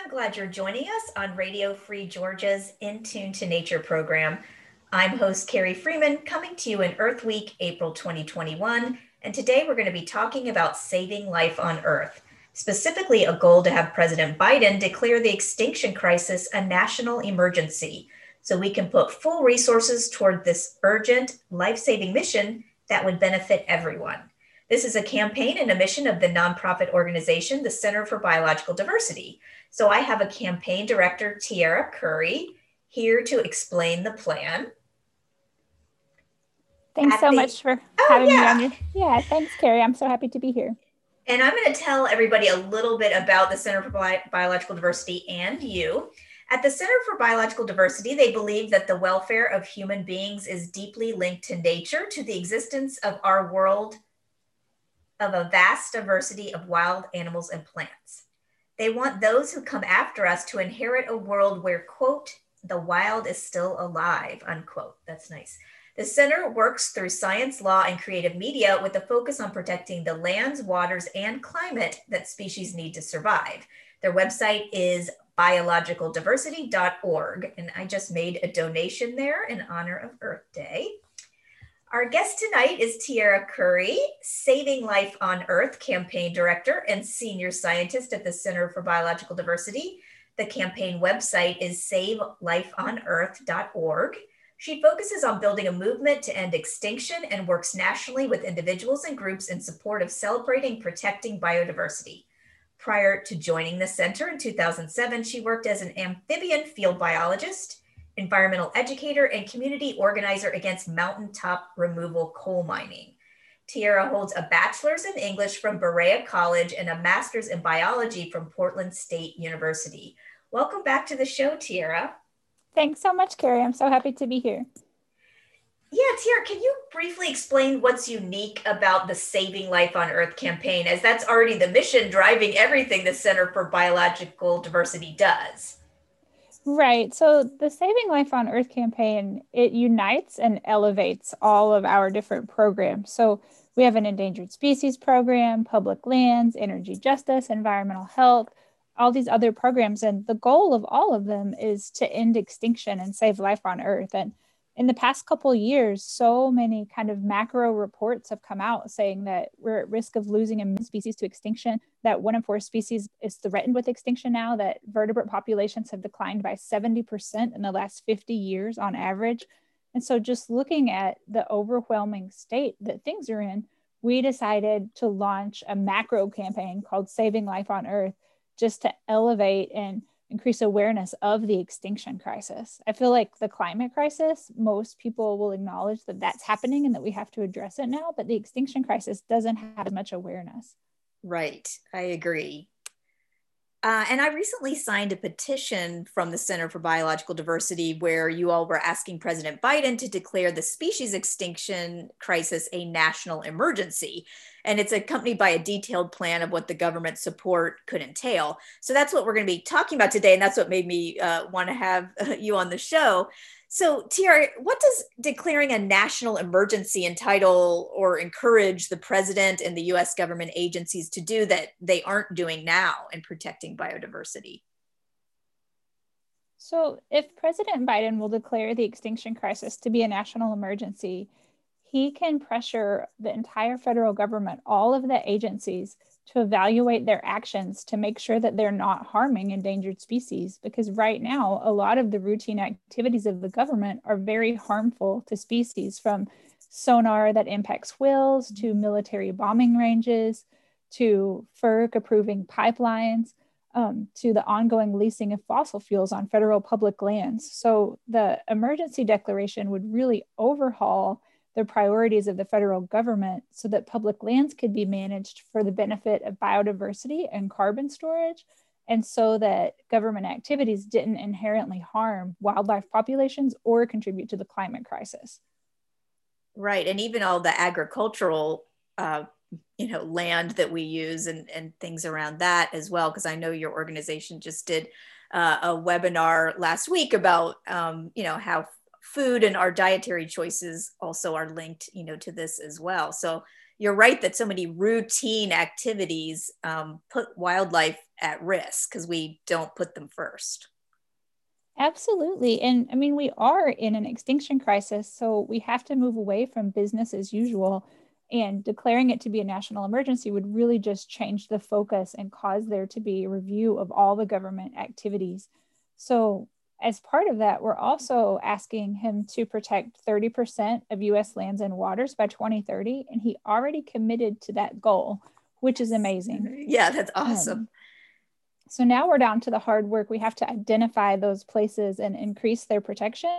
I'm glad you're joining us on Radio Free Georgia's In Tune to Nature program. I'm host Carrie Freeman, coming to you in Earth Week, April 2021. And today we're going to be talking about saving life on Earth, specifically a goal to have President Biden declare the extinction crisis a national emergency so we can put full resources toward this urgent life saving mission that would benefit everyone. This is a campaign and a mission of the nonprofit organization, the Center for Biological Diversity. So I have a campaign director, Tierra Curry, here to explain the plan. Thanks At so the, much for oh, having yeah. me on your. Yeah, thanks, Carrie. I'm so happy to be here. And I'm going to tell everybody a little bit about the Center for Bi- Biological Diversity and you. At the Center for Biological Diversity, they believe that the welfare of human beings is deeply linked to nature, to the existence of our world of a vast diversity of wild animals and plants. They want those who come after us to inherit a world where, quote, the wild is still alive, unquote. That's nice. The center works through science, law, and creative media with a focus on protecting the lands, waters, and climate that species need to survive. Their website is biologicaldiversity.org, and I just made a donation there in honor of Earth Day. Our guest tonight is Tierra Curry, Saving Life on Earth campaign director and senior scientist at the Center for Biological Diversity. The campaign website is savelifeonearth.org. She focuses on building a movement to end extinction and works nationally with individuals and groups in support of celebrating protecting biodiversity. Prior to joining the center in 2007, she worked as an amphibian field biologist environmental educator, and community organizer against mountaintop removal coal mining. Tierra holds a bachelor's in English from Berea College and a master's in biology from Portland State University. Welcome back to the show, Tierra. Thanks so much, Carrie. I'm so happy to be here. Yeah, Tierra, can you briefly explain what's unique about the Saving Life on Earth campaign, as that's already the mission driving everything the Center for Biological Diversity does? Right. So the Saving Life on Earth campaign, it unites and elevates all of our different programs. So we have an endangered species program, public lands, energy justice, environmental health, all these other programs. And the goal of all of them is to end extinction and save life on Earth. And in the past couple years, so many kind of macro reports have come out saying that we're at risk of losing a species to extinction, that one in four species is threatened with extinction now, that vertebrate populations have declined by 70% in the last 50 years on average. And so, just looking at the overwhelming state that things are in, we decided to launch a macro campaign called Saving Life on Earth just to elevate and increase awareness of the extinction crisis. I feel like the climate crisis, most people will acknowledge that that's happening and that we have to address it now, but the extinction crisis doesn't have as much awareness. Right, I agree. Uh, and I recently signed a petition from the Center for Biological Diversity where you all were asking President Biden to declare the species extinction crisis a national emergency. And it's accompanied by a detailed plan of what the government support could entail. So that's what we're going to be talking about today. And that's what made me uh, want to have you on the show. So, Tierra, what does declaring a national emergency entitle or encourage the president and the US government agencies to do that they aren't doing now in protecting biodiversity? So, if President Biden will declare the extinction crisis to be a national emergency, he can pressure the entire federal government, all of the agencies, to evaluate their actions to make sure that they're not harming endangered species. Because right now, a lot of the routine activities of the government are very harmful to species from sonar that impacts whales to military bombing ranges to FERC approving pipelines. Um, to the ongoing leasing of fossil fuels on federal public lands. So, the emergency declaration would really overhaul the priorities of the federal government so that public lands could be managed for the benefit of biodiversity and carbon storage, and so that government activities didn't inherently harm wildlife populations or contribute to the climate crisis. Right, and even all the agricultural, uh, you know, land that we use and and things around that as well. Because I know your organization just did uh, a webinar last week about, um, you know, how food and our dietary choices also are linked you know to this as well so you're right that so many routine activities um, put wildlife at risk because we don't put them first. Absolutely. And I mean, we are in an extinction crisis, so we have to move away from business as usual. And declaring it to be a national emergency would really just change the focus and cause there to be a review of all the government activities. So, as part of that, we're also asking him to protect 30% of US lands and waters by 2030. And he already committed to that goal, which is amazing. Yeah, that's awesome. Um, so now we're down to the hard work. We have to identify those places and increase their protections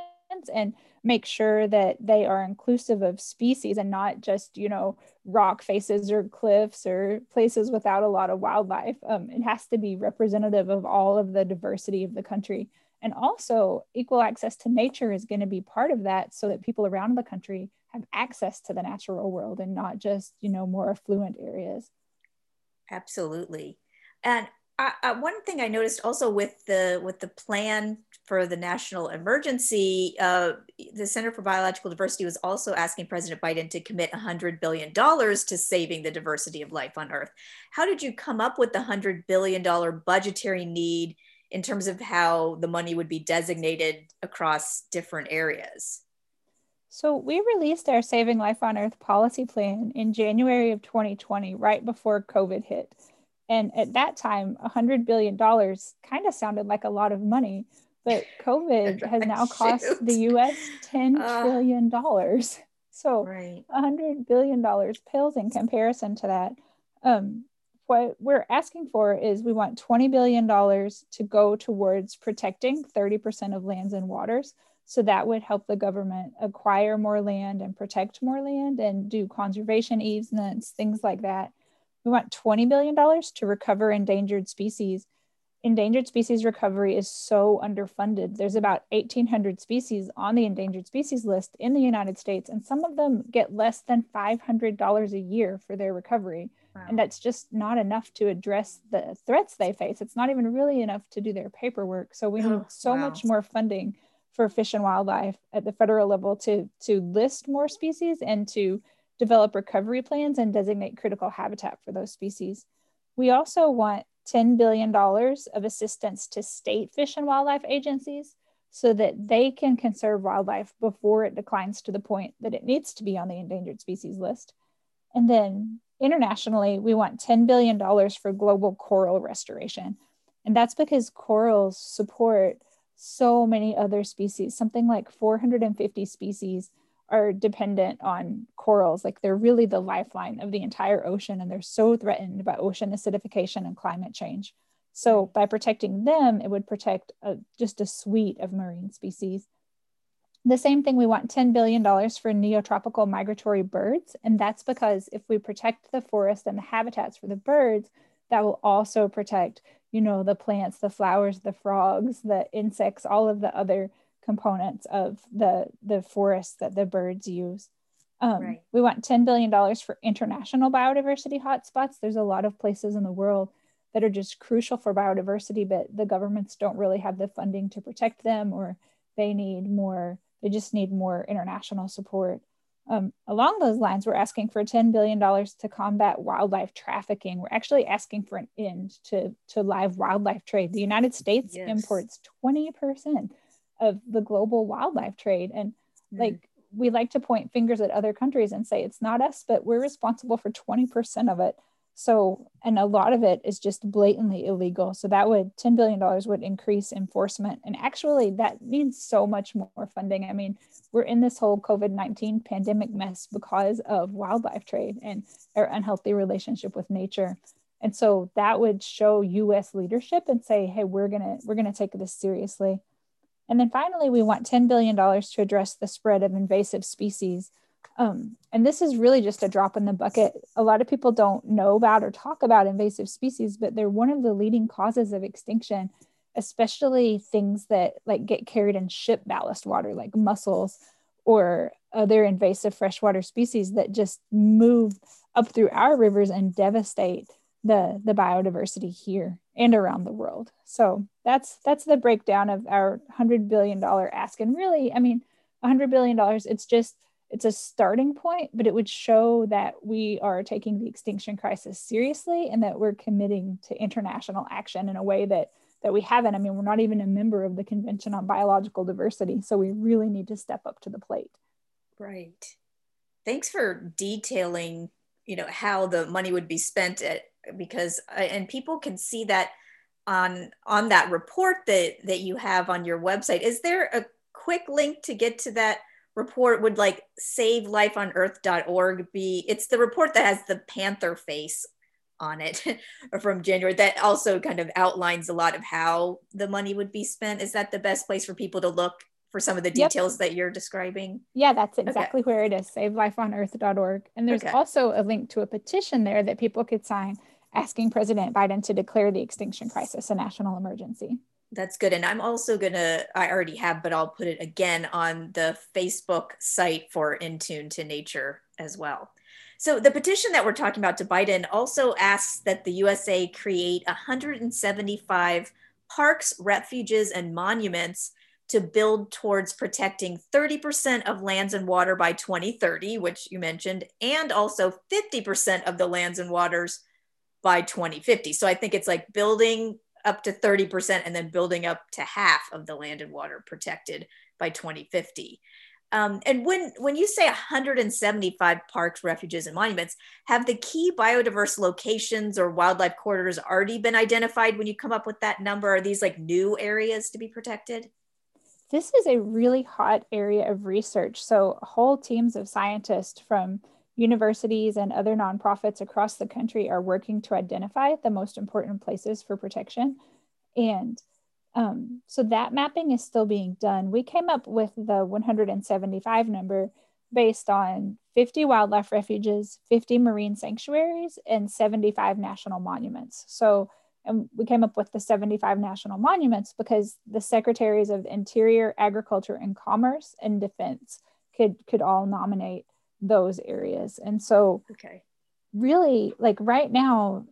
and make sure that they are inclusive of species and not just, you know, rock faces or cliffs or places without a lot of wildlife. Um, it has to be representative of all of the diversity of the country. And also, equal access to nature is going to be part of that so that people around the country have access to the natural world and not just, you know, more affluent areas. Absolutely. And uh, one thing I noticed also with the with the plan for the national emergency, uh, the Center for Biological Diversity was also asking President Biden to commit 100 billion dollars to saving the diversity of life on Earth. How did you come up with the 100 billion dollar budgetary need in terms of how the money would be designated across different areas? So, we released our Saving Life on Earth policy plan in January of 2020, right before COVID hit. And at that time, $100 billion kind of sounded like a lot of money, but COVID has now cost Shoot. the US ten uh, trillion dollars. So right. $100 billion pales in comparison to that. Um, what we're asking for is we want $20 billion to go towards protecting 30% of lands and waters. So that would help the government acquire more land and protect more land and do conservation easements, things like that. We want $20 billion to recover endangered species. Endangered species recovery is so underfunded. There's about 1,800 species on the endangered species list in the United States, and some of them get less than $500 a year for their recovery. Wow. And that's just not enough to address the threats they face. It's not even really enough to do their paperwork. So we need oh, so wow. much more funding for fish and wildlife at the federal level to to list more species and to develop recovery plans and designate critical habitat for those species. We also want $10 billion of assistance to state fish and wildlife agencies so that they can conserve wildlife before it declines to the point that it needs to be on the endangered species list. And then internationally, we want $10 billion for global coral restoration. And that's because corals support so many other species, something like 450 species are dependent on corals. Like they're really the lifeline of the entire ocean, and they're so threatened by ocean acidification and climate change. So, by protecting them, it would protect a, just a suite of marine species. The same thing, we want $10 billion for neotropical migratory birds. And that's because if we protect the forest and the habitats for the birds, that will also protect, you know, the plants, the flowers, the frogs, the insects, all of the other components of the the forest that the birds use. Um, right. We want $10 billion for international biodiversity hotspots. There's a lot of places in the world that are just crucial for biodiversity, but the governments don't really have the funding to protect them, or they need more, they just need more international support. Um, along those lines, we're asking for $10 billion to combat wildlife trafficking. We're actually asking for an end to, to live wildlife trade. The United States yes. imports 20% of the global wildlife trade and mm. like we like to point fingers at other countries and say it's not us but we're responsible for 20% of it so and a lot of it is just blatantly illegal. So that would 10 billion dollars would increase enforcement. And actually that needs so much more funding. I mean we're in this whole covid-19 pandemic mess because of wildlife trade and our unhealthy relationship with nature. And so that would show us leadership and say hey we're to we're to take this seriously. And then finally, we want $10 billion to address the spread of invasive species. Um, and this is really just a drop in the bucket. A lot of people don't know about or talk about invasive species, but they're one of the leading causes of extinction, especially things that like get carried in ship ballast water, like mussels or other invasive freshwater species that just move up through our rivers and devastate the the biodiversity here and around the world. So that's that's the breakdown of our hundred billion dollar ask. And really, I mean, hundred billion dollars. It's just it's a starting point, but it would show that we are taking the extinction crisis seriously and that we're committing to international action in a way that that we haven't. I mean, we're not even a member of the Convention on Biological Diversity, so we really need to step up to the plate. Right. Thanks for detailing, you know, how the money would be spent at because uh, and people can see that on on that report that that you have on your website. Is there a quick link to get to that report would like save life on savelifeonearth.org be it's the report that has the panther face on it from January that also kind of outlines a lot of how the money would be spent. Is that the best place for people to look for some of the details yep. that you're describing? Yeah, that's exactly okay. where it is savelifeonearth.org. And there's okay. also a link to a petition there that people could sign asking President Biden to declare the extinction crisis a national emergency. That's good. And I'm also going to, I already have, but I'll put it again on the Facebook site for In Tune to Nature as well. So the petition that we're talking about to Biden also asks that the USA create 175 parks, refuges, and monuments to build towards protecting 30% of lands and water by 2030, which you mentioned, and also 50% of the lands and waters by 2050. So I think it's like building up to 30% and then building up to half of the land and water protected by 2050. Um, and when when you say 175 parks, refuges, and monuments, have the key biodiverse locations or wildlife corridors already been identified when you come up with that number? Are these like new areas to be protected? This is a really hot area of research. So whole teams of scientists from universities and other nonprofits across the country are working to identify the most important places for protection. And um, so that mapping is still being done. We came up with the 175 number based on 50 wildlife refuges, 50 marine sanctuaries, and 75 national monuments. So, and we came up with the 75 national monuments because the secretaries of Interior, Agriculture, and Commerce and Defense could could all nominate those areas. And so, okay, really, like right now,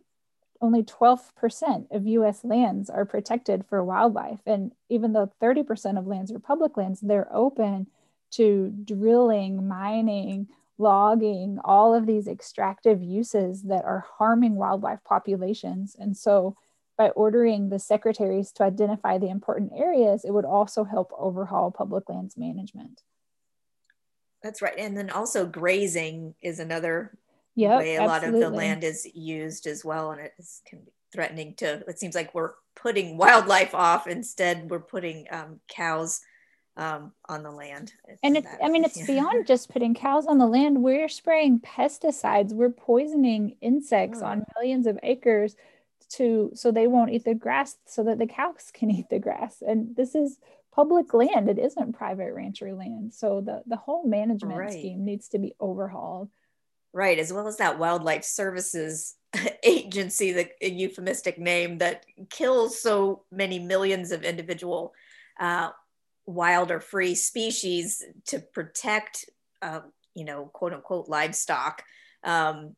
only 12% of US lands are protected for wildlife. And even though 30% of lands are public lands, they're open to drilling, mining, logging, all of these extractive uses that are harming wildlife populations. And so, by ordering the secretaries to identify the important areas, it would also help overhaul public lands management. That's right. And then also grazing is another yep, way a absolutely. lot of the land is used as well. And it can be threatening to, it seems like we're putting wildlife off. Instead, we're putting um, cows um, on the land. And it's, I mean, it's yeah. beyond just putting cows on the land. We're spraying pesticides. We're poisoning insects oh. on millions of acres to so they won't eat the grass so that the cows can eat the grass. And this is public land. It isn't private rancher land. So the, the whole management right. scheme needs to be overhauled. Right, as well as that wildlife services agency, the euphemistic name that kills so many millions of individual uh, wild or free species to protect, uh, you know, quote unquote livestock um,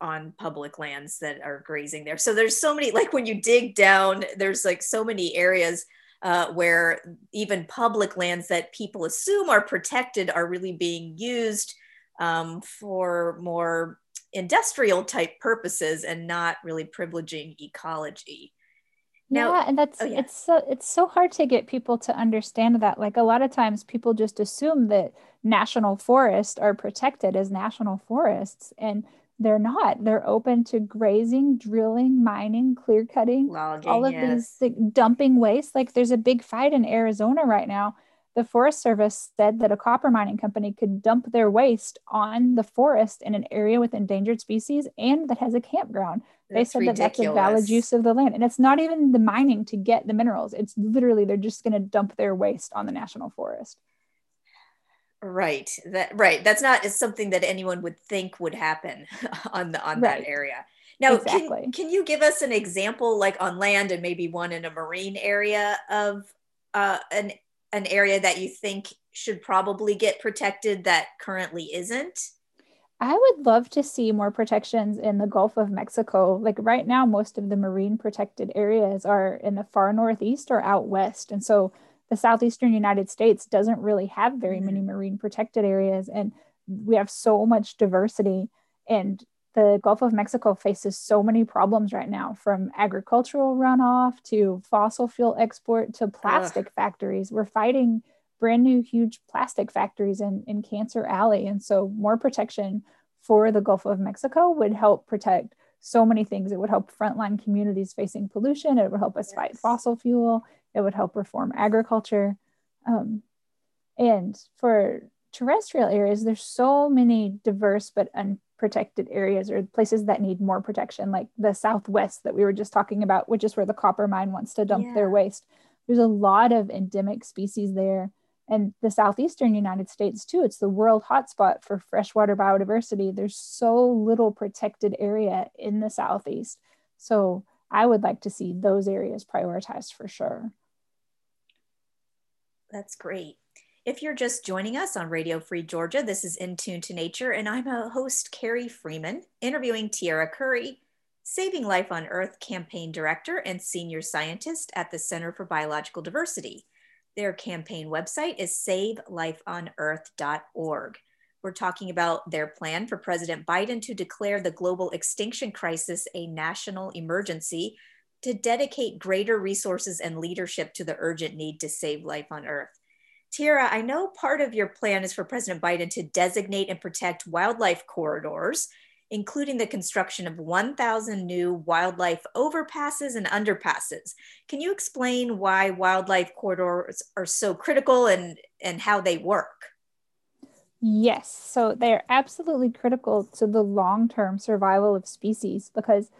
on public lands that are grazing there. So there's so many, like when you dig down, there's like so many areas uh, where even public lands that people assume are protected are really being used um, for more industrial type purposes and not really privileging ecology. Now, yeah, and that's oh, yeah. it's so it's so hard to get people to understand that. Like a lot of times, people just assume that national forests are protected as national forests, and they're not. They're open to grazing, drilling, mining, clear cutting, Logging, all of yes. these like, dumping waste. Like there's a big fight in Arizona right now. The Forest Service said that a copper mining company could dump their waste on the forest in an area with endangered species and that has a campground. They that's said ridiculous. that that's a valid use of the land. And it's not even the mining to get the minerals. It's literally they're just going to dump their waste on the national forest. Right. That right. That's not something that anyone would think would happen on the on right. that area. Now, exactly. can, can you give us an example, like on land and maybe one in a marine area of uh, an an area that you think should probably get protected that currently isn't? I would love to see more protections in the Gulf of Mexico. Like right now, most of the marine protected areas are in the far northeast or out west. And so the southeastern United States doesn't really have very many mm-hmm. marine protected areas. And we have so much diversity and the Gulf of Mexico faces so many problems right now from agricultural runoff to fossil fuel export to plastic Ugh. factories. We're fighting brand new huge plastic factories in, in Cancer Alley. And so more protection for the Gulf of Mexico would help protect so many things. It would help frontline communities facing pollution. It would help us yes. fight fossil fuel. It would help reform agriculture. Um, and for terrestrial areas, there's so many diverse but unprotected areas or places that need more protection, like the Southwest that we were just talking about, which is where the copper mine wants to dump yeah. their waste. There's a lot of endemic species there. And the southeastern United States, too, it's the world hotspot for freshwater biodiversity. There's so little protected area in the southeast. So I would like to see those areas prioritized for sure. That's great. If you're just joining us on Radio Free Georgia, this is In Tune to Nature, and I'm a host, Carrie Freeman, interviewing Tierra Curry, Saving Life on Earth campaign director and senior scientist at the Center for Biological Diversity. Their campaign website is savelifeonearth.org. We're talking about their plan for President Biden to declare the global extinction crisis a national emergency to dedicate greater resources and leadership to the urgent need to save life on Earth. Tierra, I know part of your plan is for President Biden to designate and protect wildlife corridors, including the construction of 1,000 new wildlife overpasses and underpasses. Can you explain why wildlife corridors are so critical and, and how they work? Yes, so they're absolutely critical to the long term survival of species because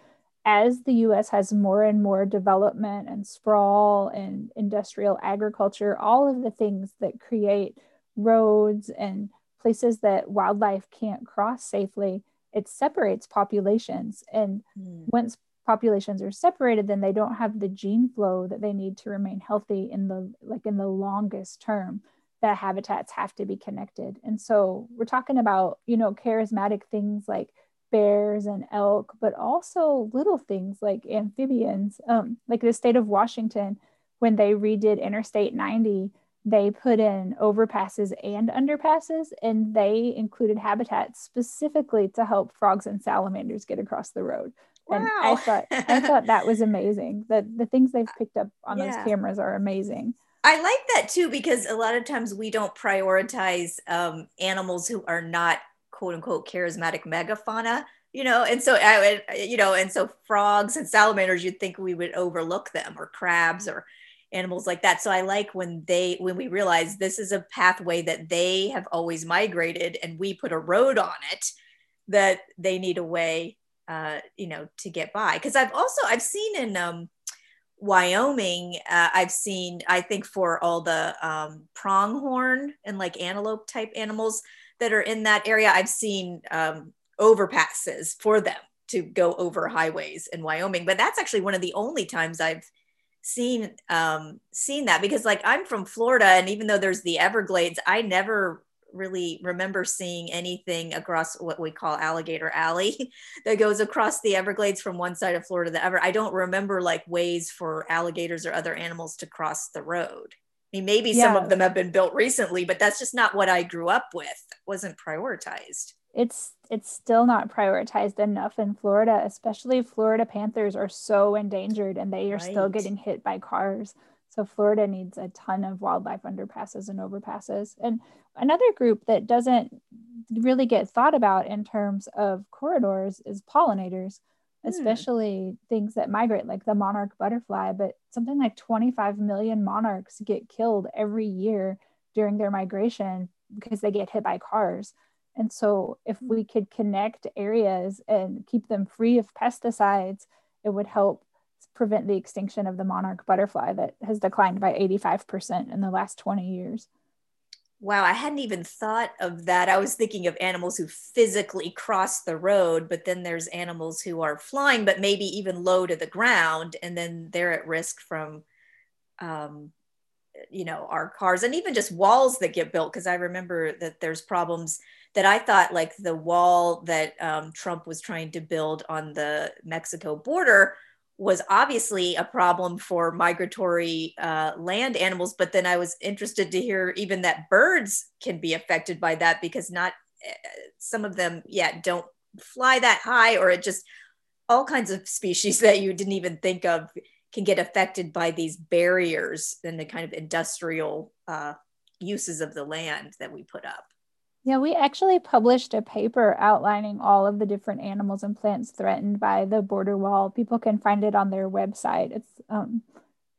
as the US has more and more development and sprawl and industrial agriculture, all of the things that create roads and places that wildlife can't cross safely, it separates populations. And mm. once populations are separated, then they don't have the gene flow that they need to remain healthy in the like in the longest term. That habitats have to be connected. And so we're talking about, you know, charismatic things like bears and elk, but also little things like amphibians. Um, like the state of Washington, when they redid Interstate 90, they put in overpasses and underpasses, and they included habitats specifically to help frogs and salamanders get across the road. Wow. And I thought I thought that was amazing. The the things they've picked up on yeah. those cameras are amazing. I like that too because a lot of times we don't prioritize um, animals who are not quote unquote charismatic megafauna you know? And so i would you know and so frogs and salamanders you'd think we would overlook them or crabs or animals like that. So i like when they when we realize this is a pathway that they have always migrated and we put a road on it that they need a way uh you know to get by. Because i've also i've seen in um Wyoming, uh, I've seen, I think for all the um, pronghorn and like antelope type animals, that are in that area, I've seen um, overpasses for them to go over highways in Wyoming. But that's actually one of the only times I've seen um, seen that because like I'm from Florida, and even though there's the Everglades, I never really remember seeing anything across what we call alligator alley that goes across the everglades from one side of florida to the other i don't remember like ways for alligators or other animals to cross the road mean, maybe yeah. some of them have been built recently, but that's just not what I grew up with. It wasn't prioritized. It's it's still not prioritized enough in Florida, especially Florida panthers are so endangered and they are right. still getting hit by cars. So Florida needs a ton of wildlife underpasses and overpasses. And another group that doesn't really get thought about in terms of corridors is pollinators. Hmm. especially things that migrate like the monarch butterfly but something like 25 million monarchs get killed every year during their migration because they get hit by cars. And so if we could connect areas and keep them free of pesticides it would help prevent the extinction of the monarch butterfly that has declined by 85% in the last 20 years Wow, I hadn't even thought of that. I was thinking of animals who physically cross the road, but then there's animals who are flying, but maybe even low to the ground, and then they're at risk from, um, you know, our cars and even just walls that get built. Because I remember that there's problems that I thought, like the wall that um, Trump was trying to build on the Mexico border was obviously a problem for migratory uh, land animals. But then I was interested to hear even that birds can be affected by that because not some of them, yeah, don't fly that high, or it just all kinds of species that you didn't even think of can get affected by these barriers and the kind of industrial uh, uses of the land that we put up. Yeah, we actually published a paper outlining all of the different animals and plants threatened by the border wall. People can find it on their website. It's um,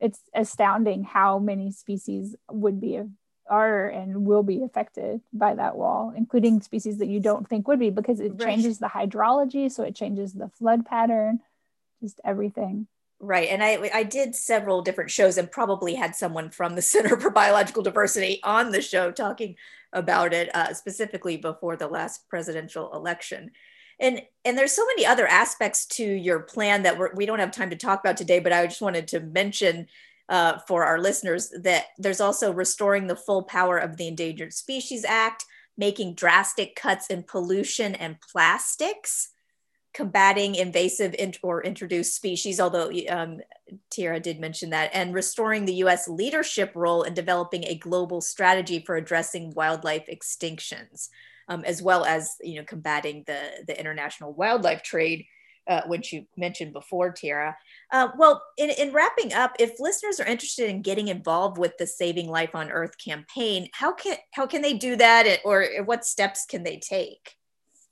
it's astounding how many species would be are and will be affected by that wall, including species that you don't think would be because it right. changes the hydrology, so it changes the flood pattern, just everything. Right. And I I did several different shows and probably had someone from the Center for Biological Diversity on the show talking about it uh, specifically before the last presidential election. And and there's so many other aspects to your plan that we're, we don't have time to talk about today, but I just wanted to mention uh, for our listeners that there's also restoring the full power of the Endangered Species Act, making drastic cuts in pollution and plastics, combating invasive or introduced species, although um, did mention that, and restoring the US leadership role in developing a global strategy for addressing wildlife extinctions, um, as well as you know combating the, the international wildlife trade, uh, which you mentioned before, Tierra. Uh, well, in, in wrapping up, if listeners are interested in getting involved with the Saving Life on Earth campaign, how can how can they do that, or what steps can they take?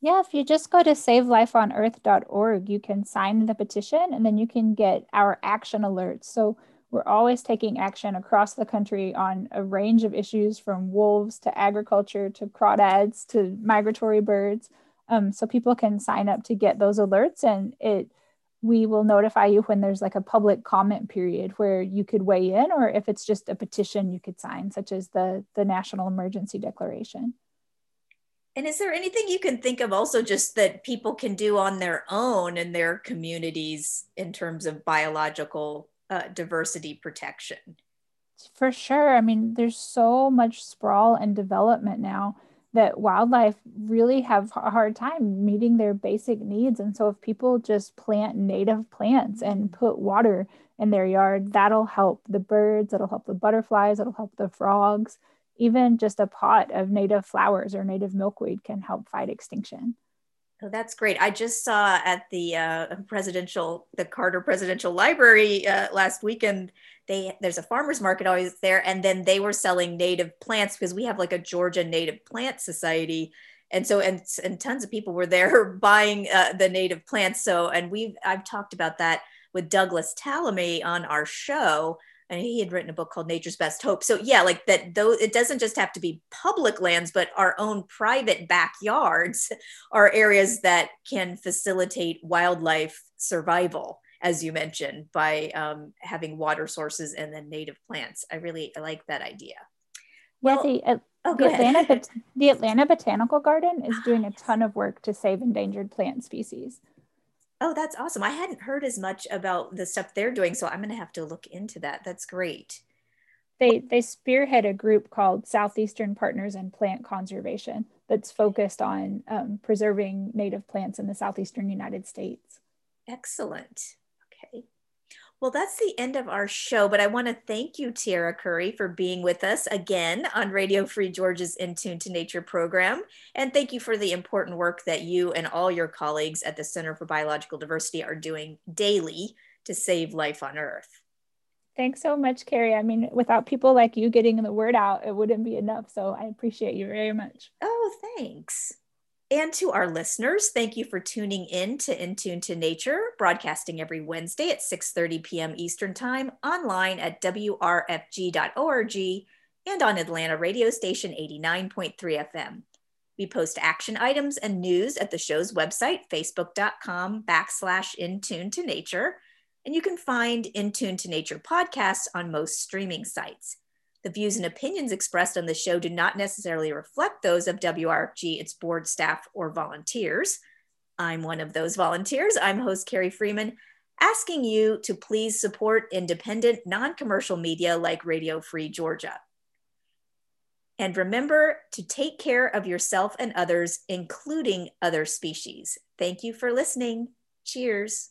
Yeah, if you just go to savelifeonearth.org, you can sign the petition and then you can get our action alerts. So we're always taking action across the country on a range of issues from wolves to agriculture to crawdads to migratory birds. Um, so people can sign up to get those alerts and it we will notify you when there's like a public comment period where you could weigh in or if it's just a petition you could sign such as the the national emergency declaration and is there anything you can think of also just that people can do on their own in their communities in terms of biological uh, diversity protection? For sure. I mean, there's so much sprawl and development now that wildlife really have a hard time meeting their basic needs. And so if people just plant native plants and put water in their yard, that'll help the birds, that'll help the butterflies, that'll help the frogs even just a pot of native flowers or native milkweed can help fight extinction. Oh, that's great. I just saw at the uh, presidential, the Carter Presidential Library uh, last weekend. They there's a farmers market always there, and then they were selling native plants because we have like a Georgia Native Plant Society, and so and and tons of people were there buying uh, the native plants. So and we've I've talked about that with Douglas Tallamy on our show and he had written a book called nature's best hope. So yeah like that though it doesn't just have to be public lands but our own private backyards are areas that can facilitate wildlife survival as you mentioned by um, having water sources and then native plants. I really I like that idea. Well yeah, the, uh, oh, the, Atlanta, the Atlanta Botanical Garden is doing a ton of work to save endangered plant species. Oh, that's awesome. I hadn't heard as much about the stuff they're doing, so I'm going to have to look into that. That's great. They they spearhead a group called Southeastern Partners in Plant Conservation that's focused on um, preserving native plants in the southeastern United States. Excellent. Well, that's the end of our show, but I want to thank you, Tierra Curry, for being with us again on Radio Free Georgia's In Tune to Nature program. And thank you for the important work that you and all your colleagues at the Center for Biological Diversity are doing daily to save life on Earth. Thanks so much, Carrie. I mean, without people like you getting the word out, it wouldn't be enough. So I appreciate you very much. Oh, thanks. And to our listeners, thank you for tuning in to In Tune to Nature, broadcasting every Wednesday at 6:30 p.m. Eastern Time, online at wrfg.org and on Atlanta radio station 89.3 FM. We post action items and news at the show's website, facebook.com backslash in tune to nature. And you can find In Tune to Nature podcasts on most streaming sites. The views and opinions expressed on the show do not necessarily reflect those of WRFG, its board staff, or volunteers. I'm one of those volunteers. I'm host Carrie Freeman, asking you to please support independent, non commercial media like Radio Free Georgia. And remember to take care of yourself and others, including other species. Thank you for listening. Cheers.